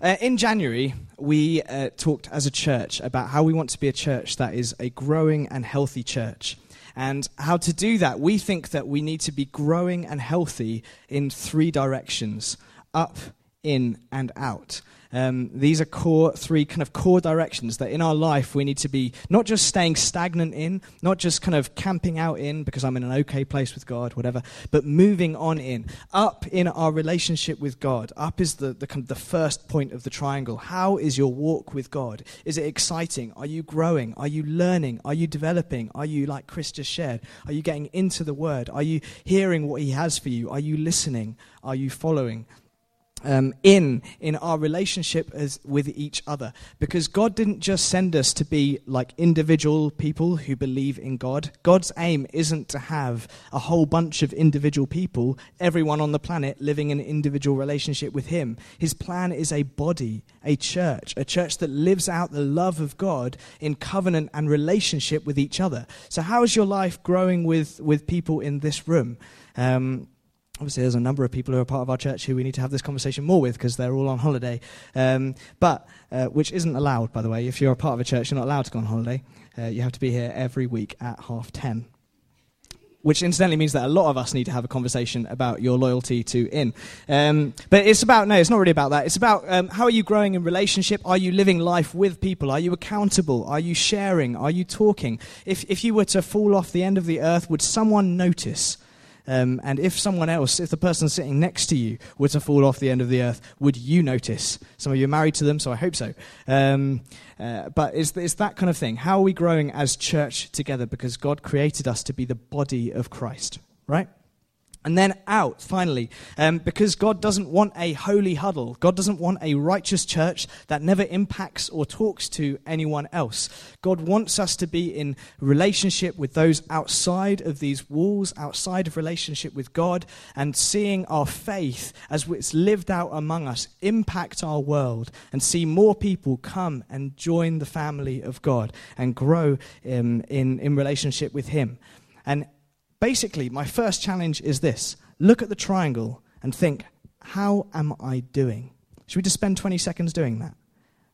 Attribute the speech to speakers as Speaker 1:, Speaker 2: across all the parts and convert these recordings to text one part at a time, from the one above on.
Speaker 1: Uh, in January, we uh, talked as a church about how we want to be a church that is a growing and healthy church. And how to do that, we think that we need to be growing and healthy in three directions up, in, and out. Um, these are core three kind of core directions that in our life we need to be not just staying stagnant in, not just kind of camping out in because I'm in an okay place with God, whatever, but moving on in, up in our relationship with God. Up is the the, kind of the first point of the triangle. How is your walk with God? Is it exciting? Are you growing? Are you learning? Are you developing? Are you like Chris just shared? Are you getting into the Word? Are you hearing what He has for you? Are you listening? Are you following? Um, in in our relationship as with each other. Because god didn't just send us to be like individual people who believe in god. God's aim isn't to have a whole bunch of individual people everyone on the planet living an individual relationship with him. His plan is a body a church a church that lives out the love of god in covenant and relationship with each other. So how is your life growing with with people in this room? Um, obviously there's a number of people who are part of our church who we need to have this conversation more with because they're all on holiday. Um, but uh, which isn't allowed by the way. If you're a part of a church you're not allowed to go on holiday. Uh, you have to be here every week at half ten. Which incidentally means that a lot of us need to have a conversation about your loyalty to in um, but it's about no it's not really about that. It's about um, how are you growing in relationship? Are you living life with people? Are you accountable? Are you sharing? Are you talking? If, if you were to fall off the end of the earth would someone notice um, and if someone else, if the person sitting next to you were to fall off the end of the earth, would you notice? Some of you are married to them, so I hope so. Um, uh, but it's, it's that kind of thing. How are we growing as church together? Because God created us to be the body of Christ, right? And then out, finally, um, because God doesn't want a holy huddle. God doesn't want a righteous church that never impacts or talks to anyone else. God wants us to be in relationship with those outside of these walls, outside of relationship with God, and seeing our faith as it's lived out among us impact our world and see more people come and join the family of God and grow um, in, in relationship with Him. And basically, my first challenge is this look at the triangle and think, how am I doing? Should we just spend 20 seconds doing that?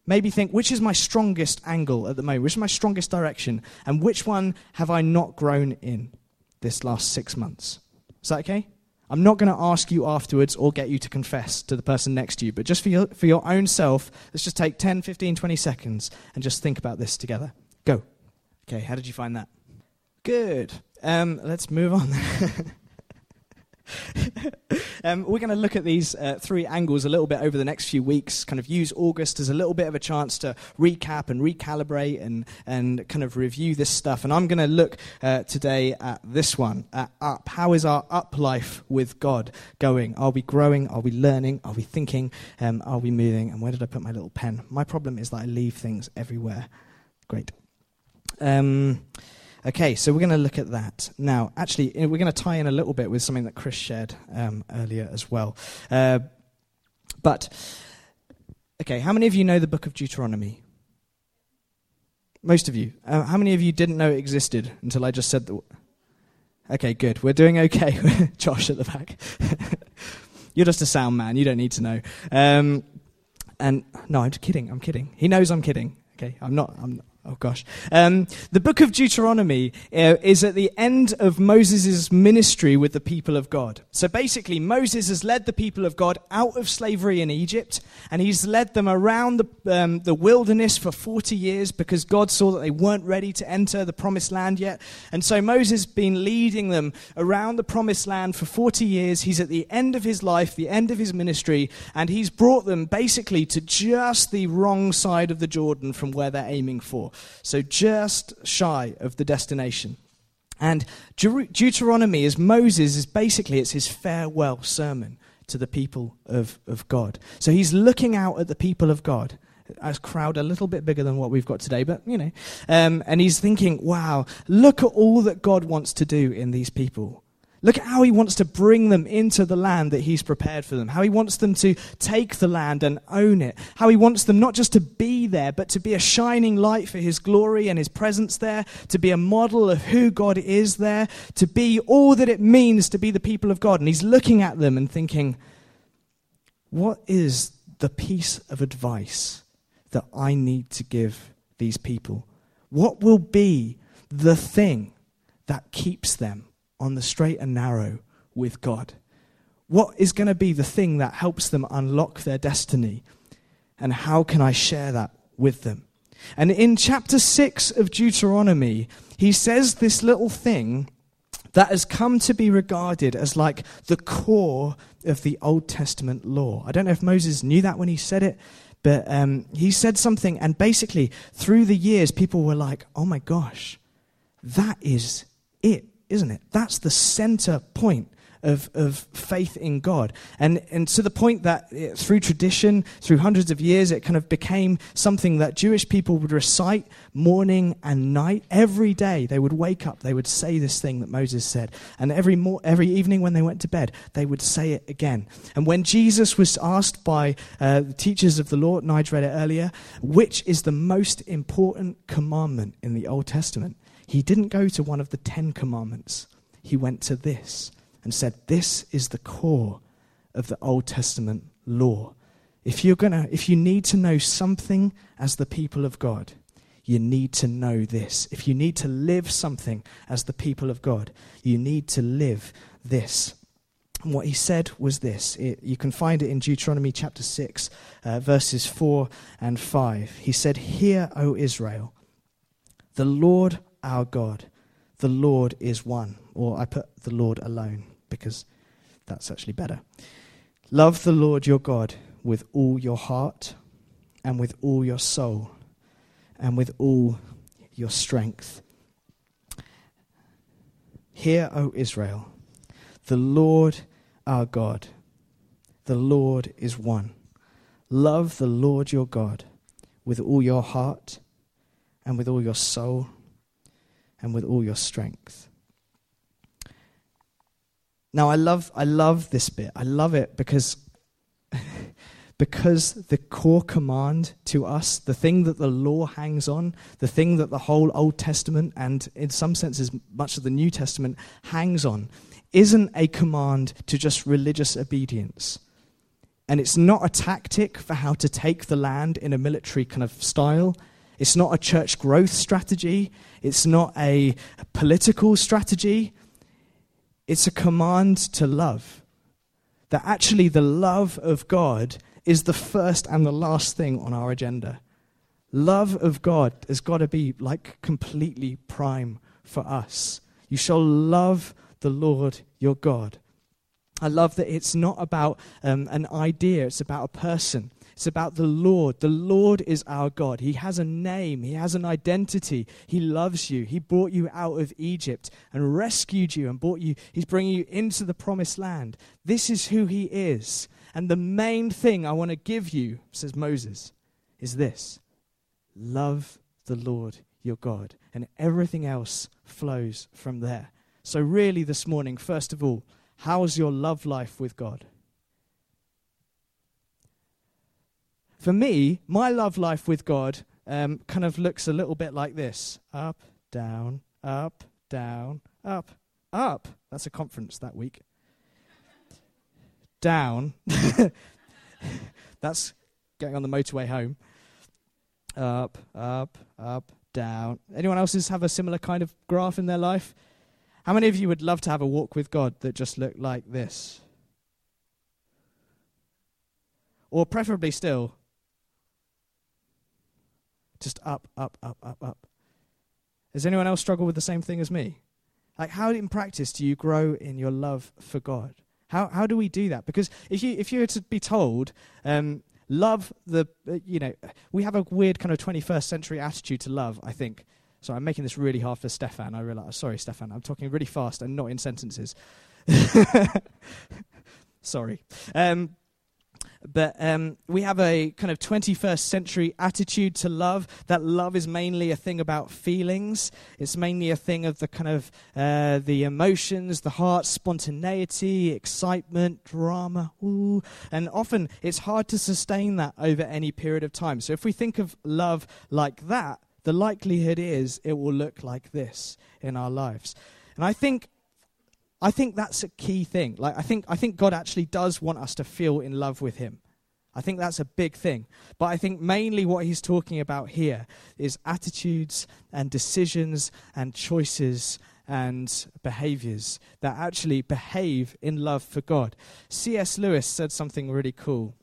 Speaker 1: Maybe think, which is my strongest angle at the moment? Which is my strongest direction? And which one have I not grown in this last six months? Is that okay? I'm not going to ask you afterwards or get you to confess to the person next to you, but just for your, for your own self, let's just take 10, 15, 20 seconds and just think about this together. Go. Okay, how did you find that? Good. Um, let's move on. um, we're going to look at these uh, three angles a little bit over the next few weeks, kind of use August as a little bit of a chance to recap and recalibrate and, and kind of review this stuff. And I'm going to look uh, today at this one, at up. How is our up life with God going? Are we growing? Are we learning? Are we thinking? Um, are we moving? And where did I put my little pen? My problem is that I leave things everywhere. Great. Um, Okay, so we're going to look at that. Now, actually, we're going to tie in a little bit with something that Chris shared um, earlier as well. Uh, but, okay, how many of you know the book of Deuteronomy? Most of you. Uh, how many of you didn't know it existed until I just said that? Okay, good. We're doing okay. Josh at the back. You're just a sound man. You don't need to know. Um, and no, I'm kidding. I'm kidding. He knows I'm kidding. Okay, I'm not. I'm, Oh gosh. Um, the book of Deuteronomy uh, is at the end of Moses' ministry with the people of God. So basically, Moses has led the people of God out of slavery in Egypt, and he's led them around the, um, the wilderness for 40 years because God saw that they weren't ready to enter the promised land yet. And so Moses has been leading them around the promised land for 40 years. He's at the end of his life, the end of his ministry, and he's brought them basically to just the wrong side of the Jordan from where they're aiming for so just shy of the destination. And Deuteronomy is Moses is basically it's his farewell sermon to the people of, of God. So he's looking out at the people of God, a crowd a little bit bigger than what we've got today, but you know, um, and he's thinking, wow, look at all that God wants to do in these people. Look at how he wants to bring them into the land that he's prepared for them. How he wants them to take the land and own it. How he wants them not just to be there, but to be a shining light for his glory and his presence there. To be a model of who God is there. To be all that it means to be the people of God. And he's looking at them and thinking, what is the piece of advice that I need to give these people? What will be the thing that keeps them on the straight and narrow with God? What is going to be the thing that helps them unlock their destiny? And how can I share that with them? And in chapter 6 of Deuteronomy, he says this little thing that has come to be regarded as like the core of the Old Testament law. I don't know if Moses knew that when he said it, but um, he said something, and basically, through the years, people were like, oh my gosh, that is it, isn't it? That's the center point of, of faith in God. And, and to the point that it, through tradition, through hundreds of years, it kind of became something that Jewish people would recite morning and night. Every day they would wake up, they would say this thing that Moses said. And every, mo- every evening when they went to bed, they would say it again. And when Jesus was asked by uh, the teachers of the law, Nigel read it earlier, which is the most important commandment in the Old Testament, he didn't go to one of the Ten Commandments. He went to this and said, This is the core of the Old Testament law. If, you're gonna, if you need to know something as the people of God, you need to know this. If you need to live something as the people of God, you need to live this. And what he said was this. It, you can find it in Deuteronomy chapter 6, uh, verses 4 and 5. He said, Hear, O Israel, the Lord our God, the Lord is one. Or I put the Lord alone because that's actually better. Love the Lord your God with all your heart and with all your soul and with all your strength. Hear, O Israel, the Lord our God, the Lord is one. Love the Lord your God with all your heart and with all your soul and with all your strength. Now I love I love this bit. I love it because because the core command to us, the thing that the law hangs on, the thing that the whole Old Testament and in some senses much of the New Testament hangs on, isn't a command to just religious obedience. And it's not a tactic for how to take the land in a military kind of style. It's not a church growth strategy. It's not a political strategy. It's a command to love. That actually, the love of God is the first and the last thing on our agenda. Love of God has got to be like completely prime for us. You shall love the Lord your God. I love that it's not about um, an idea, it's about a person. It's about the Lord. The Lord is our God. He has a name, He has an identity. He loves you. He brought you out of Egypt and rescued you and brought you, He's bringing you into the promised land. This is who He is. And the main thing I want to give you, says Moses, is this love the Lord your God. And everything else flows from there. So, really, this morning, first of all, how's your love life with God? For me, my love life with God um, kind of looks a little bit like this up, down, up, down, up, up. That's a conference that week. Down. That's getting on the motorway home. Up, up, up, down. Anyone else have a similar kind of graph in their life? How many of you would love to have a walk with God that just looked like this? Or preferably still, just up, up, up, up, up. Does anyone else struggle with the same thing as me? Like, how in practice do you grow in your love for God? How, how do we do that? Because if you, if you were to be told, um, love the, uh, you know, we have a weird kind of 21st century attitude to love, I think. Sorry, I'm making this really hard for Stefan. I realize. Sorry, Stefan. I'm talking really fast and not in sentences. Sorry. Um, but um, we have a kind of 21st century attitude to love. That love is mainly a thing about feelings. It's mainly a thing of the kind of uh, the emotions, the heart, spontaneity, excitement, drama. Ooh. And often it's hard to sustain that over any period of time. So if we think of love like that, the likelihood is it will look like this in our lives. And I think I think that's a key thing. Like I think I think God actually does want us to feel in love with him. I think that's a big thing. But I think mainly what he's talking about here is attitudes and decisions and choices and behaviors that actually behave in love for God. C.S. Lewis said something really cool.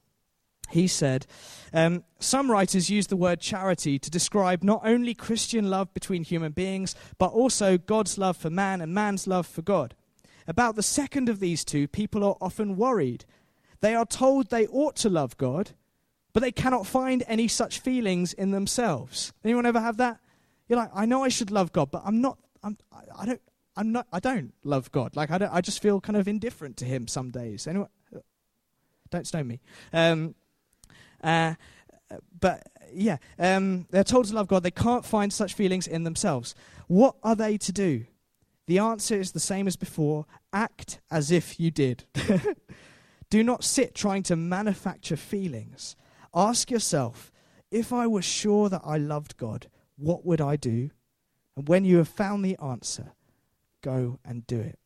Speaker 1: He said, um, Some writers use the word charity to describe not only Christian love between human beings, but also God's love for man and man's love for God. About the second of these two, people are often worried they are told they ought to love God, but they cannot find any such feelings in themselves. Anyone ever have that? You're like, I know I should love God, but I'm not. I'm. I don't. I'm not. I don't love God. Like I don't. I just feel kind of indifferent to Him some days. Anyone? Don't stone me. Um, uh, but yeah, um, they're told to love God. They can't find such feelings in themselves. What are they to do? The answer is the same as before act as if you did. Do not sit trying to manufacture feelings. Ask yourself if I were sure that I loved God, what would I do? And when you have found the answer, go and do it.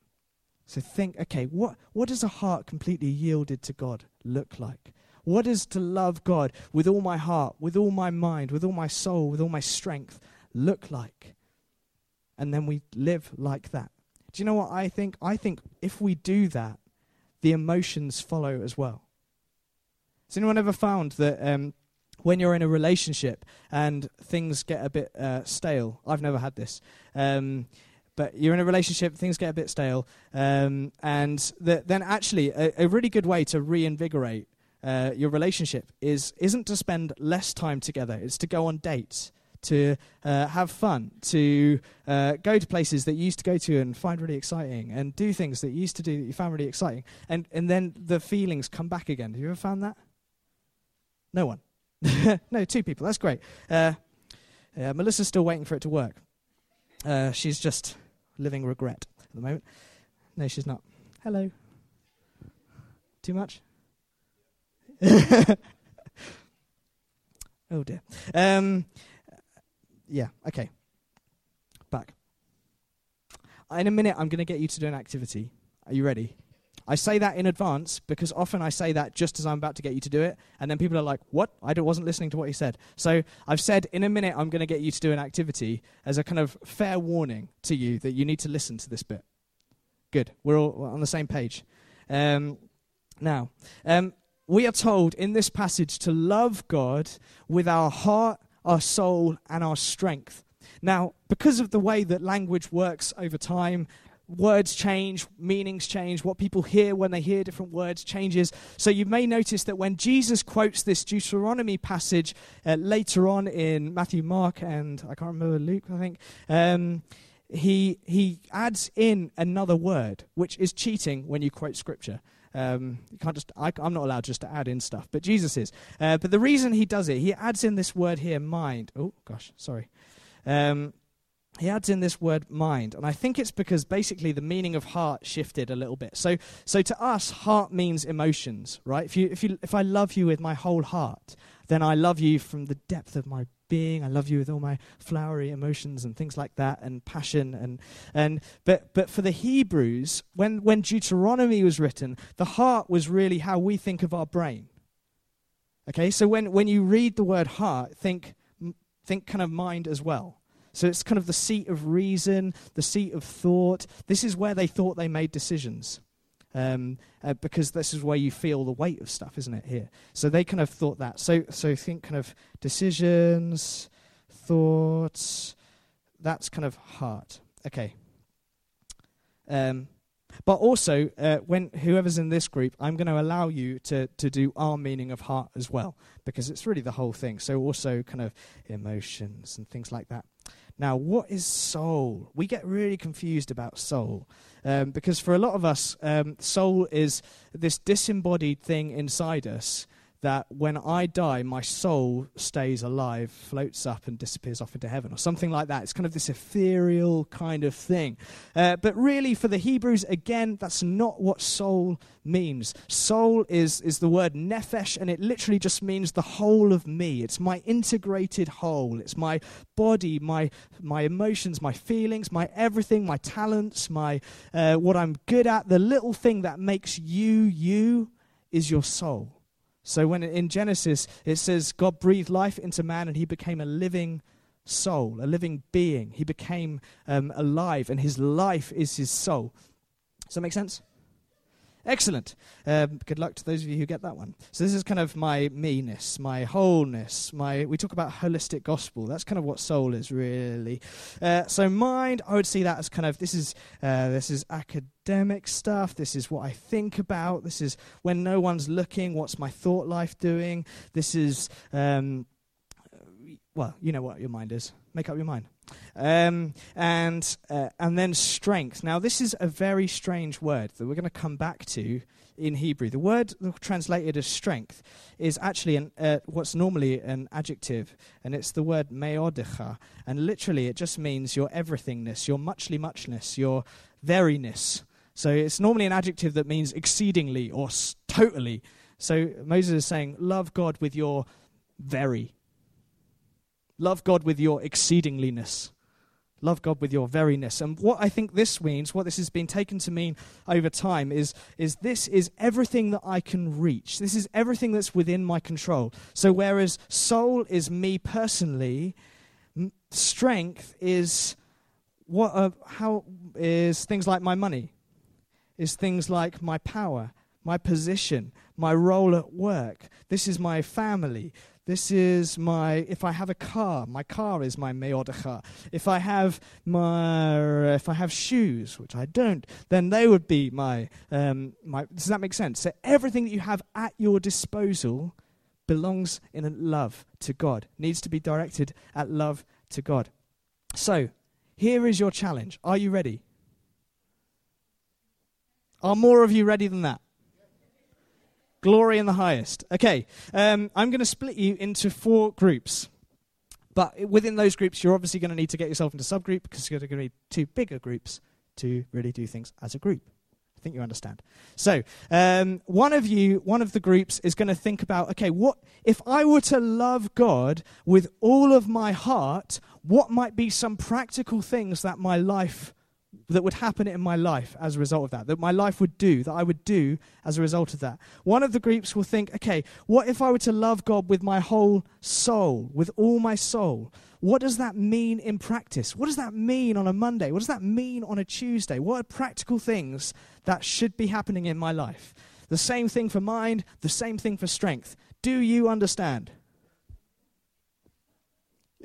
Speaker 1: So think, okay, what, what does a heart completely yielded to God look like? What is to love God with all my heart, with all my mind, with all my soul, with all my strength look like? And then we live like that. Do you know what I think? I think if we do that, the emotions follow as well. Has anyone ever found that um, when you're in a relationship and things get a bit uh, stale? I've never had this. Um, but you're in a relationship, things get a bit stale, um, and the, then actually a, a, really good way to reinvigorate uh, your relationship is isn't to spend less time together; it's to go on dates to uh, have fun, to uh, go to places that you used to go to and find really exciting, and do things that you used to do that you found really exciting, and, and then the feelings come back again. Have you ever found that? No one. no, two people. That's great. Uh, Melissa's still waiting for it to work. Uh, she's just living regret at the moment. No, she's not. Hello. Too much? oh dear. Um, yeah, okay. Back. In a minute, I'm going to get you to do an activity. Are you ready? I say that in advance because often I say that just as I'm about to get you to do it, and then people are like, What? I wasn't listening to what he said. So I've said, In a minute, I'm going to get you to do an activity as a kind of fair warning to you that you need to listen to this bit. Good. We're all on the same page. Um, now, um, we are told in this passage to love God with our heart, our soul, and our strength. Now, because of the way that language works over time, words change, meanings change, what people hear when they hear different words changes. So you may notice that when Jesus quotes this Deuteronomy passage uh, later on in Matthew, Mark, and I can't remember Luke, I think. Um, he, he adds in another word, which is cheating when you quote scripture. Um, you can't just, I, am not allowed just to add in stuff, but Jesus is. Uh, but the reason he does it, he adds in this word here, mind. Oh, gosh, sorry. Um, he adds in this word mind and i think it's because basically the meaning of heart shifted a little bit so so to us heart means emotions right if you if you if i love you with my whole heart then i love you from the depth of my being. I love you with all my flowery emotions and things like that, and passion. And, and but but for the Hebrews, when when Deuteronomy was written, the heart was really how we think of our brain. Okay, so when when you read the word heart, think think kind of mind as well. So it's kind of the seat of reason, the seat of thought. This is where they thought they made decisions um, uh, because this is where you feel the weight of stuff, isn't it? Here, so they kind of thought that. So, so think kind of decisions, thoughts. That's kind of heart. Okay. Um, but also, uh, when whoever's in this group, I'm going to allow you to to do our meaning of heart as well, because it's really the whole thing. So also kind of emotions and things like that. Now, what is soul? We get really confused about soul. Um, because for a lot of us, um, soul is this disembodied thing inside us that when I die, my soul stays alive, floats up, and disappears off into heaven, or something like that. It's kind of this ethereal kind of thing. Uh, but really, for the Hebrews, again, that's not what soul means. Soul is, is the word nephesh, and it literally just means the whole of me. It's my integrated whole. It's my body, my, my emotions, my feelings, my everything, my talents, my, uh, what I'm good at. The little thing that makes you, you is your soul. So when in Genesis it says God breathed life into man and he became a living soul, a living being. He became um, alive and his life is his soul. Does that make sense? Excellent. Um, good luck to those of you who get that one. So this is kind of my me-ness, my wholeness. My we talk about holistic gospel. That's kind of what soul is really. Uh, so mind, I would see that as kind of this is uh, this is academic stuff. This is what I think about. This is when no one's looking. What's my thought life doing? This is um, well, you know what your mind is. Make up your mind. Um, and uh, and then strength. Now, this is a very strange word that we're going to come back to in Hebrew. The word translated as strength is actually an, uh, what's normally an adjective, and it's the word meodicha. And literally, it just means your everythingness, your muchly muchness, your veryness. So it's normally an adjective that means exceedingly or s- totally. So Moses is saying, Love God with your very. Love God with your exceedingliness. Love God with your veryness. And what I think this means, what this has been taken to mean over time, is, is this is everything that I can reach. This is everything that's within my control. So, whereas soul is me personally, strength is what uh, how is things like my money, is things like my power, my position, my role at work. This is my family. This is my, if I have a car, my car is my meodecha. If I have my, if I have shoes, which I don't, then they would be my, um, my, does that make sense? So everything that you have at your disposal belongs in love to God, needs to be directed at love to God. So, here is your challenge. Are you ready? Are more of you ready than that? Glory in the highest. Okay, um, I'm going to split you into four groups. But within those groups, you're obviously going to need to get yourself into subgroup because you're going to need two bigger groups to really do things as a group. I think you understand. So, um, one of you, one of the groups is going to think about okay, what if I were to love God with all of my heart? What might be some practical things that my life that would happen in my life as a result of that, that my life would do, that I would do as a result of that. One of the groups will think, okay, what if I were to love God with my whole soul, with all my soul? What does that mean in practice? What does that mean on a Monday? What does that mean on a Tuesday? What are practical things that should be happening in my life? The same thing for mind, the same thing for strength. Do you understand?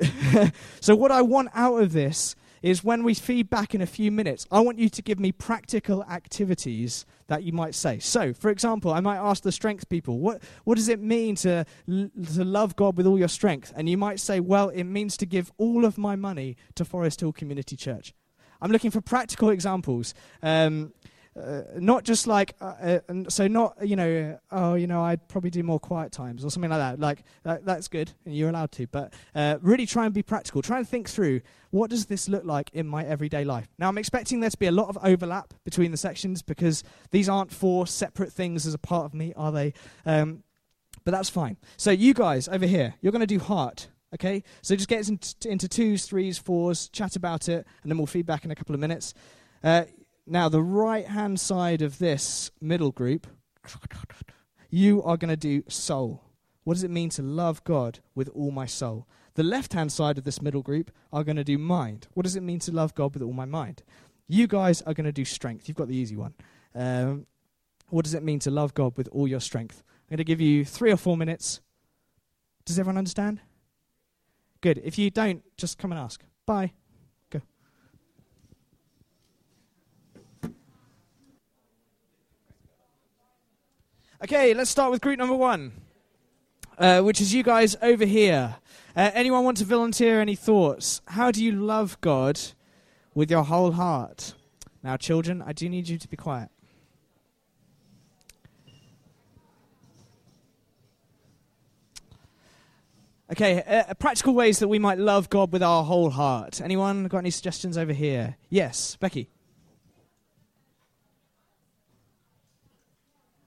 Speaker 1: so, what I want out of this is when we feed back in a few minutes, I want you to give me practical activities that you might say. So, for example, I might ask the strength people, what, what does it mean to, to love God with all your strength? And you might say, well, it means to give all of my money to Forest Hill Community Church. I'm looking for practical examples. Um, uh, not just like uh, uh, so not you know oh you know I'd probably do more quiet times or something like that. Like that, that's good and you're allowed to but uh, really try and be practical. Try and think through what does this look like in my everyday life? Now I'm expecting there to be a lot of overlap between the sections because these aren't four separate things as a part of me are they? Um, but that's fine. So you guys over here you're going to do heart okay? So just get into, into twos threes fours chat about it and then we'll feedback in a couple of minutes. Uh, now, the right hand side of this middle group, you are going to do soul. What does it mean to love God with all my soul? The left hand side of this middle group are going to do mind. What does it mean to love God with all my mind? You guys are going to do strength. You've got the easy one. Um, what does it mean to love God with all your strength? I'm going to give you three or four minutes. Does everyone understand? Good. If you don't, just come and ask. Bye. Okay, let's start with group number one, uh, which is you guys over here. Uh, anyone want to volunteer any thoughts? How do you love God with your whole heart? Now, children, I do need you to be quiet. Okay, uh, practical ways that we might love God with our whole heart. Anyone got any suggestions over here? Yes, Becky.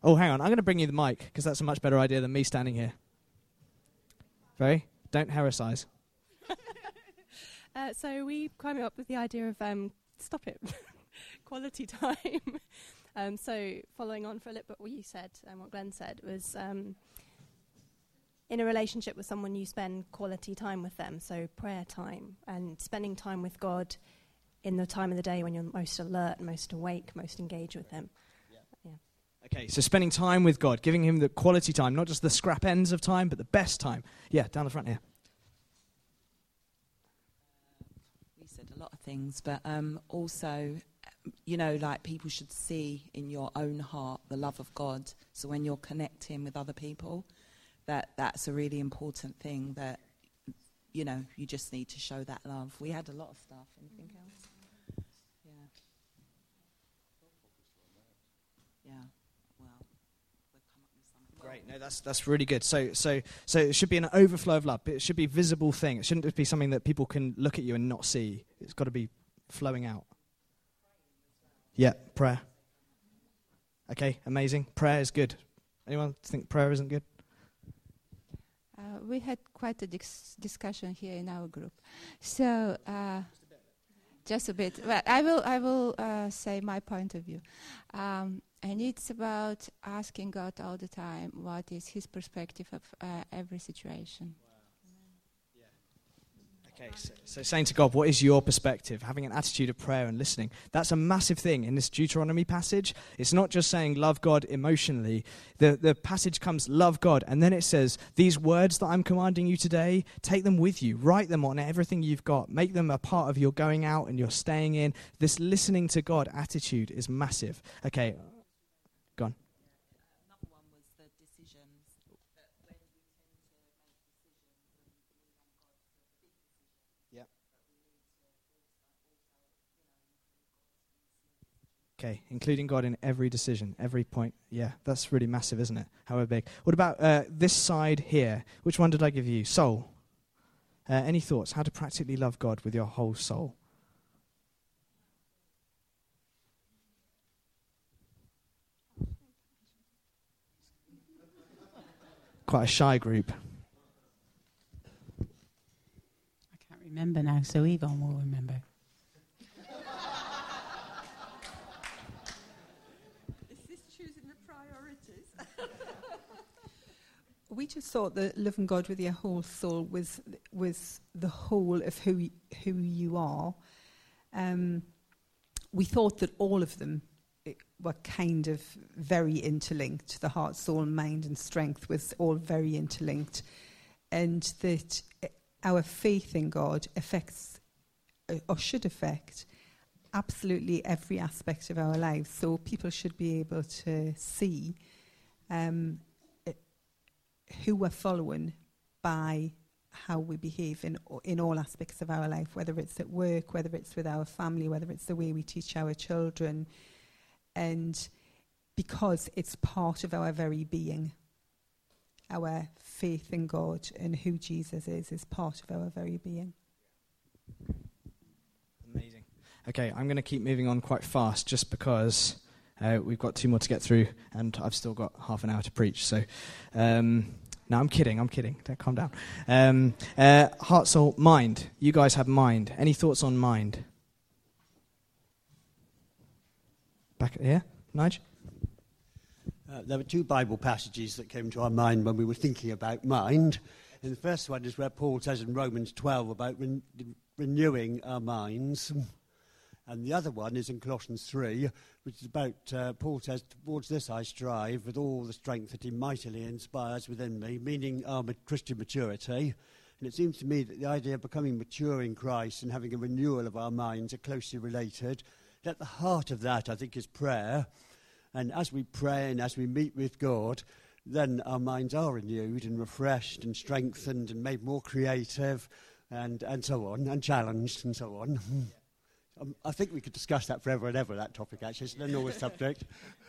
Speaker 1: Oh, hang on. I'm going to bring you the mic because that's a much better idea than me standing here. Very? Don't heresize.
Speaker 2: uh, so we came up with the idea of um, stop it, quality time. um, so following on for a little bit what you said and what Glenn said was um, in a relationship with someone, you spend quality time with them, so prayer time and spending time with God in the time of the day when you're most alert, most awake, most engaged with Him.
Speaker 1: Okay, so spending time with God, giving Him the quality time, not just the scrap ends of time, but the best time. Yeah, down the front here.
Speaker 3: We said a lot of things, but um, also, you know, like people should see in your own heart the love of God. So when you're connecting with other people, that that's a really important thing. That you know, you just need to show that love. We had a lot of stuff. Anything else? Yeah. Yeah. Well, we'll come up with something.
Speaker 1: Great. No, that's that's really good. So so so it should be an overflow of love. It should be a visible thing. It shouldn't just be something that people can look at you and not see. It's got to be flowing out. Yeah, prayer. Okay, amazing. Prayer is good. Anyone think prayer isn't good?
Speaker 4: Uh, we had quite a dis- discussion here in our group. So, uh, just a bit. Well, I will. I will uh, say my point of view, um, and it's about asking God all the time what is His perspective of uh, every situation.
Speaker 1: Okay, so, so saying to God, what is your perspective? Having an attitude of prayer and listening. That's a massive thing in this Deuteronomy passage. It's not just saying love God emotionally. The, the passage comes, love God, and then it says, these words that I'm commanding you today, take them with you. Write them on everything you've got. Make them a part of your going out and your staying in. This listening to God attitude is massive. Okay,
Speaker 3: Another one was the decisions. That when we tend to make decisions and lean on God for the big decisions.
Speaker 1: Yep.
Speaker 3: But we need to also, also, you know, include God in
Speaker 1: Okay, including God in every decision, every point. Yeah, that's really massive, isn't it? However big. What about uh, this side here? Which one did I give you? Soul. Uh, any thoughts? How to practically love God with your whole soul? Quite a shy group.
Speaker 5: I can't remember now, so Yvonne will remember.
Speaker 6: Is this choosing the priorities? We just thought that loving God with your whole soul was was the whole of who who you are. Um, we thought that all of them eh, were kind of very interlinked. The heart, soul, mind, and strength was all very interlinked, and that eh, our faith in God affects uh, or should affect absolutely every aspect of our lives. So people should be able to see um, who we're following by how we behave in in all aspects of our life, whether it's at work, whether it's with our family, whether it's the way we teach our children, and because it's part of our very being. Our faith in God and who Jesus is is part of our very being.
Speaker 1: Amazing. Okay, I'm going to keep moving on quite fast just because uh, we've got two more to get through and I've still got half an hour to preach. So, um, no, I'm kidding. I'm kidding. Calm down. Um, uh, heart, soul, mind. You guys have mind. Any thoughts on mind? Back here, Nige.
Speaker 7: Uh, there were two Bible passages that came to our mind when we were thinking about mind. And the first one is where Paul says in Romans 12 about ren- renewing our minds. And the other one is in Colossians 3, which is about, uh, Paul says, Towards this I strive with all the strength that he mightily inspires within me, meaning our Christian maturity. And it seems to me that the idea of becoming mature in Christ and having a renewal of our minds are closely related. At the heart of that, I think, is prayer. And as we pray and as we meet with God, then our minds are renewed and refreshed and strengthened and made more creative and, and so on, and challenged and so on. Um, I think we could discuss that forever and ever, that topic, actually. It's an enormous subject.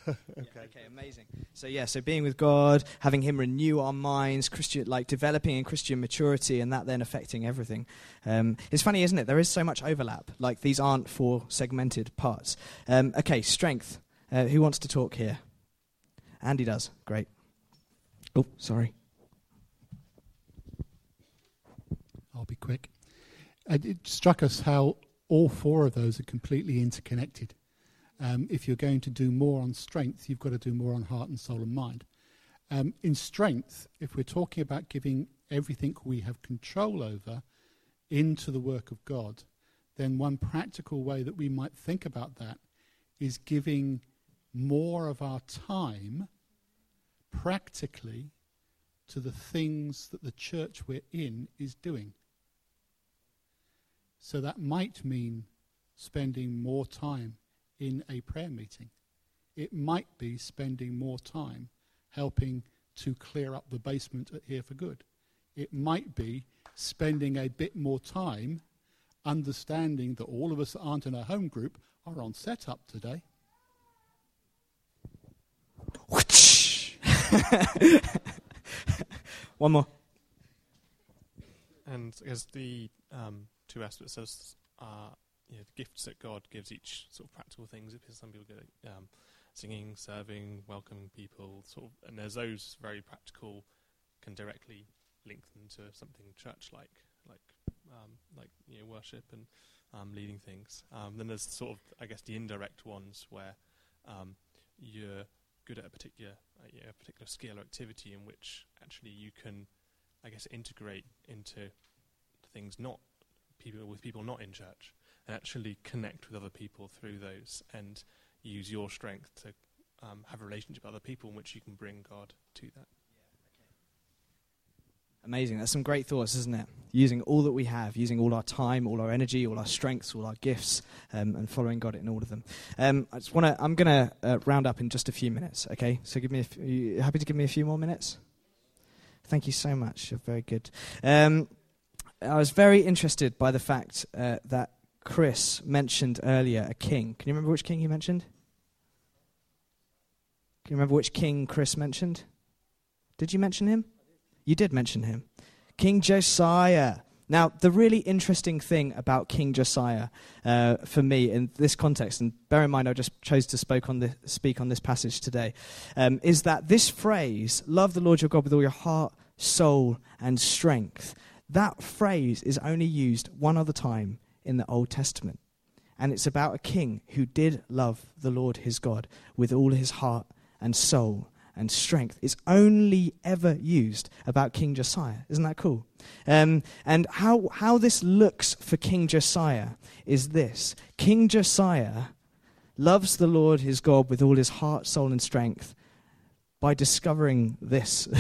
Speaker 1: okay. okay, amazing. So yeah, so being with God, having Him renew our minds, Christian, like developing in Christian maturity, and that then affecting everything. Um, it's funny, isn't it? There is so much overlap. Like these aren't four segmented parts. Um, okay, strength. Uh, who wants to talk here? Andy does. Great. Oh, sorry.
Speaker 8: I'll be quick. Uh, it struck us how all four of those are completely interconnected. Um, if you're going to do more on strength, you've got to do more on heart and soul and mind. Um, in strength, if we're talking about giving everything we have control over into the work of God, then one practical way that we might think about that is giving more of our time practically to the things that the church we're in is doing. So that might mean spending more time in a prayer meeting. It might be spending more time helping to clear up the basement at Here for Good. It might be spending a bit more time understanding that all of us that aren't in a home group are on setup today.
Speaker 1: One more.
Speaker 9: And I guess the um, two aspects is uh, you know, the gifts that God gives each sort of practical things. Some people get um, singing, serving, welcoming people, sort of, and there's those very practical, can directly link them to something church-like, like um, like you know worship and um, leading things. Um, then there's sort of I guess the indirect ones where um, you're good at a particular uh, yeah, a particular skill or activity in which actually you can I guess integrate into things not people with people not in church and actually connect with other people through those and use your strength to um, have a relationship with other people in which you can bring God to that.
Speaker 1: Amazing. That's some great thoughts, isn't it? Using all that we have, using all our time, all our energy, all our strengths, all our gifts, um, and following God in all of them. Um, I just want to. I'm going to uh, round up in just a few minutes. Okay. So give me. A f- you happy to give me a few more minutes? Thank you so much. You're very good. Um, I was very interested by the fact uh, that Chris mentioned earlier a king. Can you remember which king he mentioned? Can you remember which king Chris mentioned? Did you mention him? You did mention him. King Josiah. Now, the really interesting thing about King Josiah uh, for me in this context, and bear in mind I just chose to speak on this, speak on this passage today, um, is that this phrase, love the Lord your God with all your heart, soul, and strength, that phrase is only used one other time in the Old Testament. And it's about a king who did love the Lord his God with all his heart and soul and strength. It's only ever used about King Josiah. Isn't that cool? Um, and how, how this looks for King Josiah is this King Josiah loves the Lord his God with all his heart, soul, and strength by discovering this.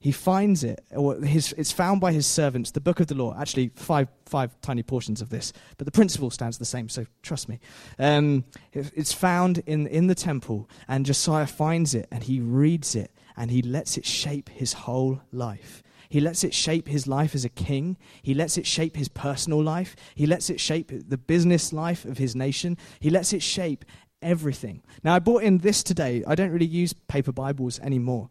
Speaker 1: he finds it, or his, it's found by his servants, the book of the law. Actually, five, five tiny portions of this, but the principle stands the same, so trust me. Um, it, it's found in, in the temple, and Josiah finds it, and he reads it, and he lets it shape his whole life. He lets it shape his life as a king. He lets it shape his personal life. He lets it shape the business life of his nation. He lets it shape everything. Now, I brought in this today. I don't really use paper Bibles anymore.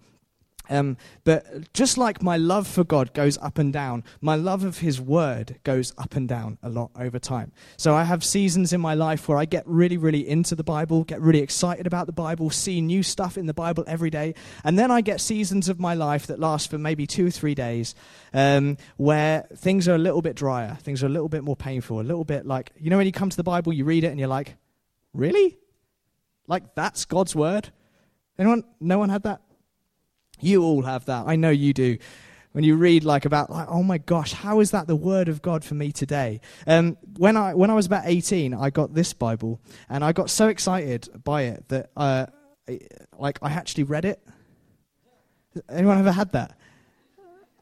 Speaker 1: Um, but just like my love for God goes up and down, my love of His Word goes up and down a lot over time. So I have seasons in my life where I get really, really into the Bible, get really excited about the Bible, see new stuff in the Bible every day. And then I get seasons of my life that last for maybe two or three days um, where things are a little bit drier, things are a little bit more painful, a little bit like, you know, when you come to the Bible, you read it and you're like, really? Like, that's God's Word? Anyone? No one had that? You all have that. I know you do. When you read like about like, oh my gosh, how is that the word of God for me today? Um, when I when I was about eighteen, I got this Bible, and I got so excited by it that uh, like I actually read it. Anyone ever had that?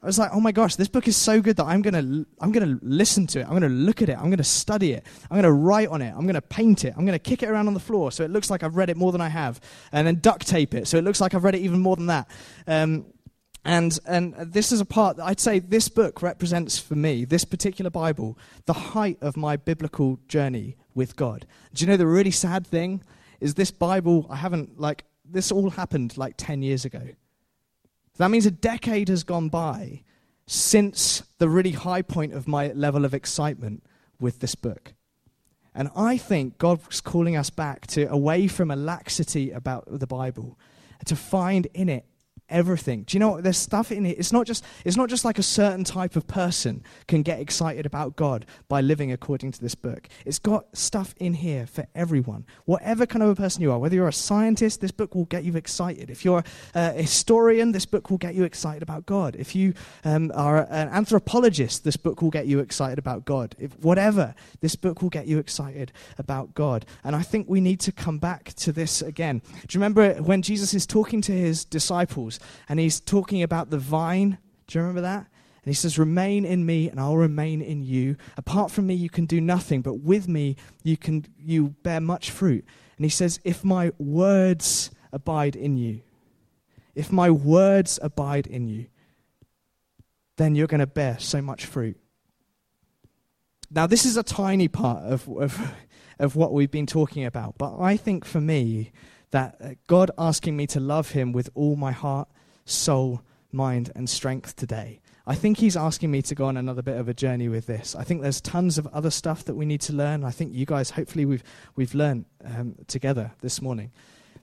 Speaker 1: I was like, oh my gosh, this book is so good that I'm gonna I'm gonna listen to it. I'm gonna look at it. I'm gonna study it. I'm gonna write on it. I'm gonna paint it. I'm gonna kick it around on the floor so it looks like I've read it more than I have, and then duct tape it so it looks like I've read it even more than that. Um, and and this is a part that I'd say this book represents for me this particular Bible the height of my biblical journey with God. Do you know the really sad thing is this Bible I haven't like this all happened like 10 years ago. That means a decade has gone by since the really high point of my level of excitement with this book. And I think God's calling us back to away from a laxity about the Bible, to find in it everything. Do you know what? There's stuff in it. It's not just it's not just like a certain type of person can get excited about God by living according to this book. It's got stuff in here for everyone. Whatever kind of a person you are, whether you're a scientist, this book will get you excited. If you're a historian, this book will get you excited about God. If you um, are an anthropologist, this book will get you excited about God. If whatever, this book will get you excited about God. And I think we need to come back to this again. Do you remember when Jesus is talking to his disciples and he's talking about the vine? Do you remember that? And he says, Remain in me, and I'll remain in you. Apart from me, you can do nothing, but with me, you can you bear much fruit. And he says, If my words abide in you, if my words abide in you, then you're going to bear so much fruit. Now, this is a tiny part of, of, of what we've been talking about, but I think for me, that uh, God asking me to love Him with all my heart, soul, mind, and strength today. I think He's asking me to go on another bit of a journey with this. I think there's tons of other stuff that we need to learn. I think you guys, hopefully, we've, we've learned um, together this morning.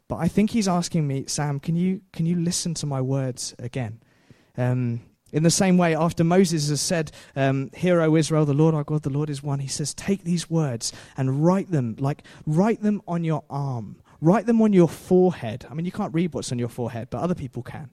Speaker 1: But I think He's asking me, Sam, can you, can you listen to my words again? Um, in the same way, after Moses has said, um, Hear, O Israel, the Lord our God, the Lord is one, he says, Take these words and write them, like, write them on your arm. Write them on your forehead. I mean, you can't read what's on your forehead, but other people can.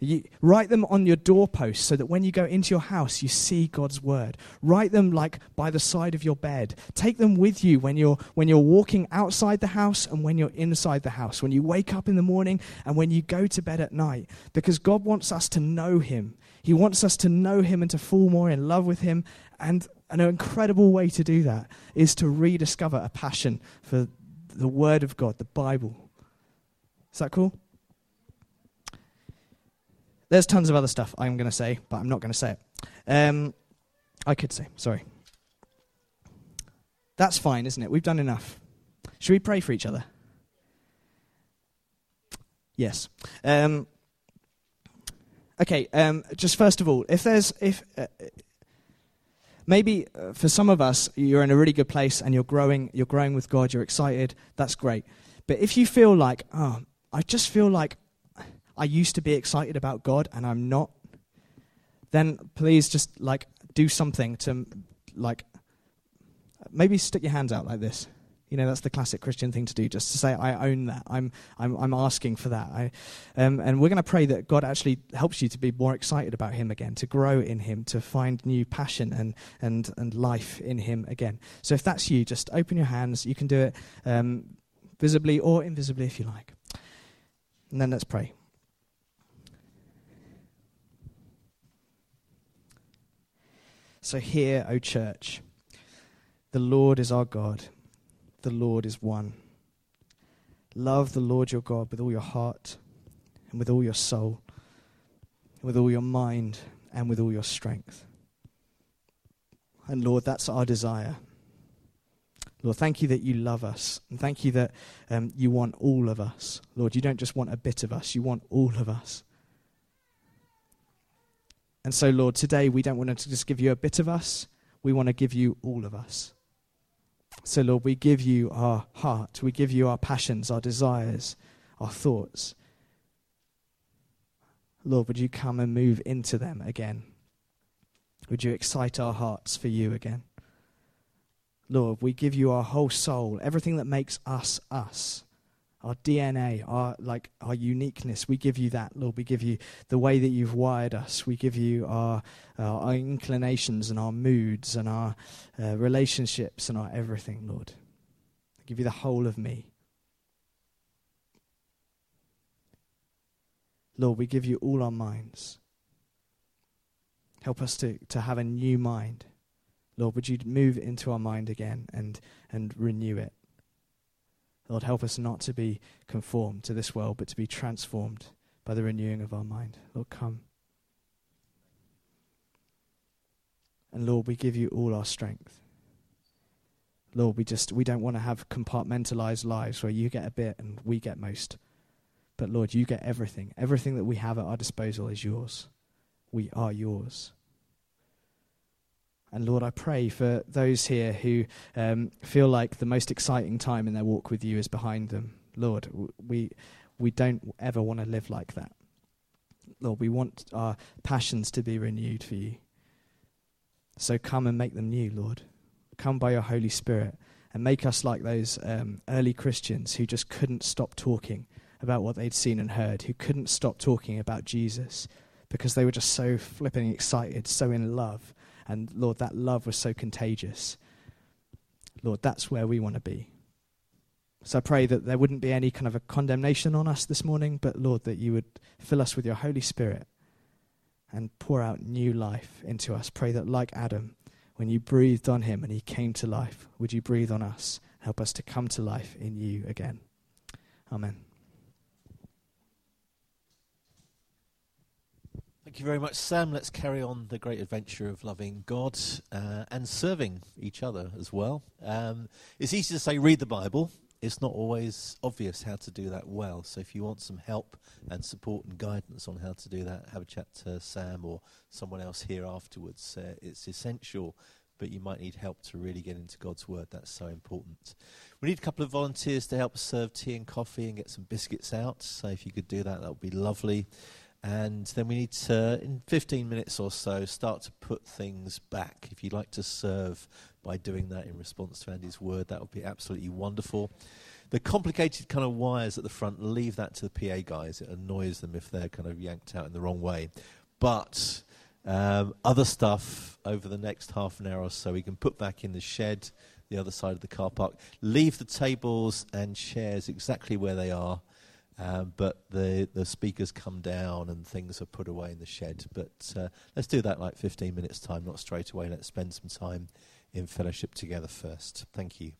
Speaker 1: You, write them on your doorpost so that when you go into your house, you see God's word. Write them like by the side of your bed. Take them with you when you're, when you're walking outside the house and when you're inside the house, when you wake up in the morning and when you go to bed at night. Because God wants us to know Him. He wants us to know Him and to fall more in love with Him. And an incredible way to do that is to rediscover a passion for the Word of God, the Bible. Is that cool? There's tons of other stuff I'm going to say, but I'm not going to say it. Um, I could say, sorry. That's fine, isn't it? We've done enough. Should we pray for each other? Yes. Um, okay. Um, just first of all, if there's if uh, maybe uh, for some of us you're in a really good place and you're growing, you're growing with God, you're excited. That's great. But if you feel like, oh, I just feel like I used to be excited about God and I'm not, then please just like do something to like maybe stick your hands out like this. You know, that's the classic Christian thing to do, just to say, I own that. I'm, I'm, I'm asking for that. I, um, and we're going to pray that God actually helps you to be more excited about Him again, to grow in Him, to find new passion and, and, and life in Him again. So if that's you, just open your hands. You can do it um, visibly or invisibly if you like. And then let's pray. So, hear, O church, the Lord is our God, the Lord is one. Love the Lord your God with all your heart, and with all your soul, and with all your mind, and with all your strength. And Lord, that's our desire. Lord, thank you that you love us. And thank you that um, you want all of us. Lord, you don't just want a bit of us, you want all of us. And so, Lord, today we don't want to just give you a bit of us, we want to give you all of us. So, Lord, we give you our heart, we give you our passions, our desires, our thoughts. Lord, would you come and move into them again? Would you excite our hearts for you again? Lord, we give you our whole soul, everything that makes us us our DNA, our like our uniqueness. We give you that, Lord. We give you the way that you've wired us. We give you our uh, our inclinations and our moods and our uh, relationships and our everything, Lord. I give you the whole of me. Lord, we give you all our minds. Help us to, to have a new mind. Lord, would you move into our mind again and, and renew it? Lord, help us not to be conformed to this world, but to be transformed by the renewing of our mind. Lord, come. And Lord, we give you all our strength. Lord, we just we don't want to have compartmentalized lives where you get a bit and we get most. But Lord, you get everything. Everything that we have at our disposal is yours. We are yours. And Lord, I pray for those here who um, feel like the most exciting time in their walk with you is behind them. Lord, we, we don't ever want to live like that. Lord, we want our passions to be renewed for you. So come and make them new, Lord. Come by your Holy Spirit and make us like those um, early Christians who just couldn't stop talking about what they'd seen and heard, who couldn't stop talking about Jesus because they were just so flipping excited, so in love. And Lord, that love was so contagious. Lord, that's where we want to be. So I pray that there wouldn't be any kind of a condemnation on us this morning, but Lord, that you would fill us with your Holy Spirit and pour out new life into us. Pray that, like Adam, when you breathed on him and he came to life, would you breathe on us? Help us to come to life in you again. Amen.
Speaker 10: Thank you very much, Sam. Let's carry on the great adventure of loving God uh, and serving each other as well. Um, it's easy to say read the Bible. It's not always obvious how to do that well. So if you want some help and support and guidance on how to do that, have a chat to Sam or someone else here afterwards. Uh, it's essential, but you might need help to really get into God's Word. That's so important. We need a couple of volunteers to help serve tea and coffee and get some biscuits out. So if you could do that, that would be lovely. And then we need to, in 15 minutes or so, start to put things back. If you'd like to serve by doing that in response to Andy's word, that would be absolutely wonderful. The complicated kind of wires at the front, leave that to the PA guys. It annoys them if they're kind of yanked out in the wrong way. But um, other stuff over the next half an hour or so, we can put back in the shed, the other side of the car park. Leave the tables and chairs exactly where they are um, but the, the speakers come down and things are put away in the shed. But uh, let's do that like 15 minutes' time, not straight away. Let's spend some time in fellowship together first. Thank you.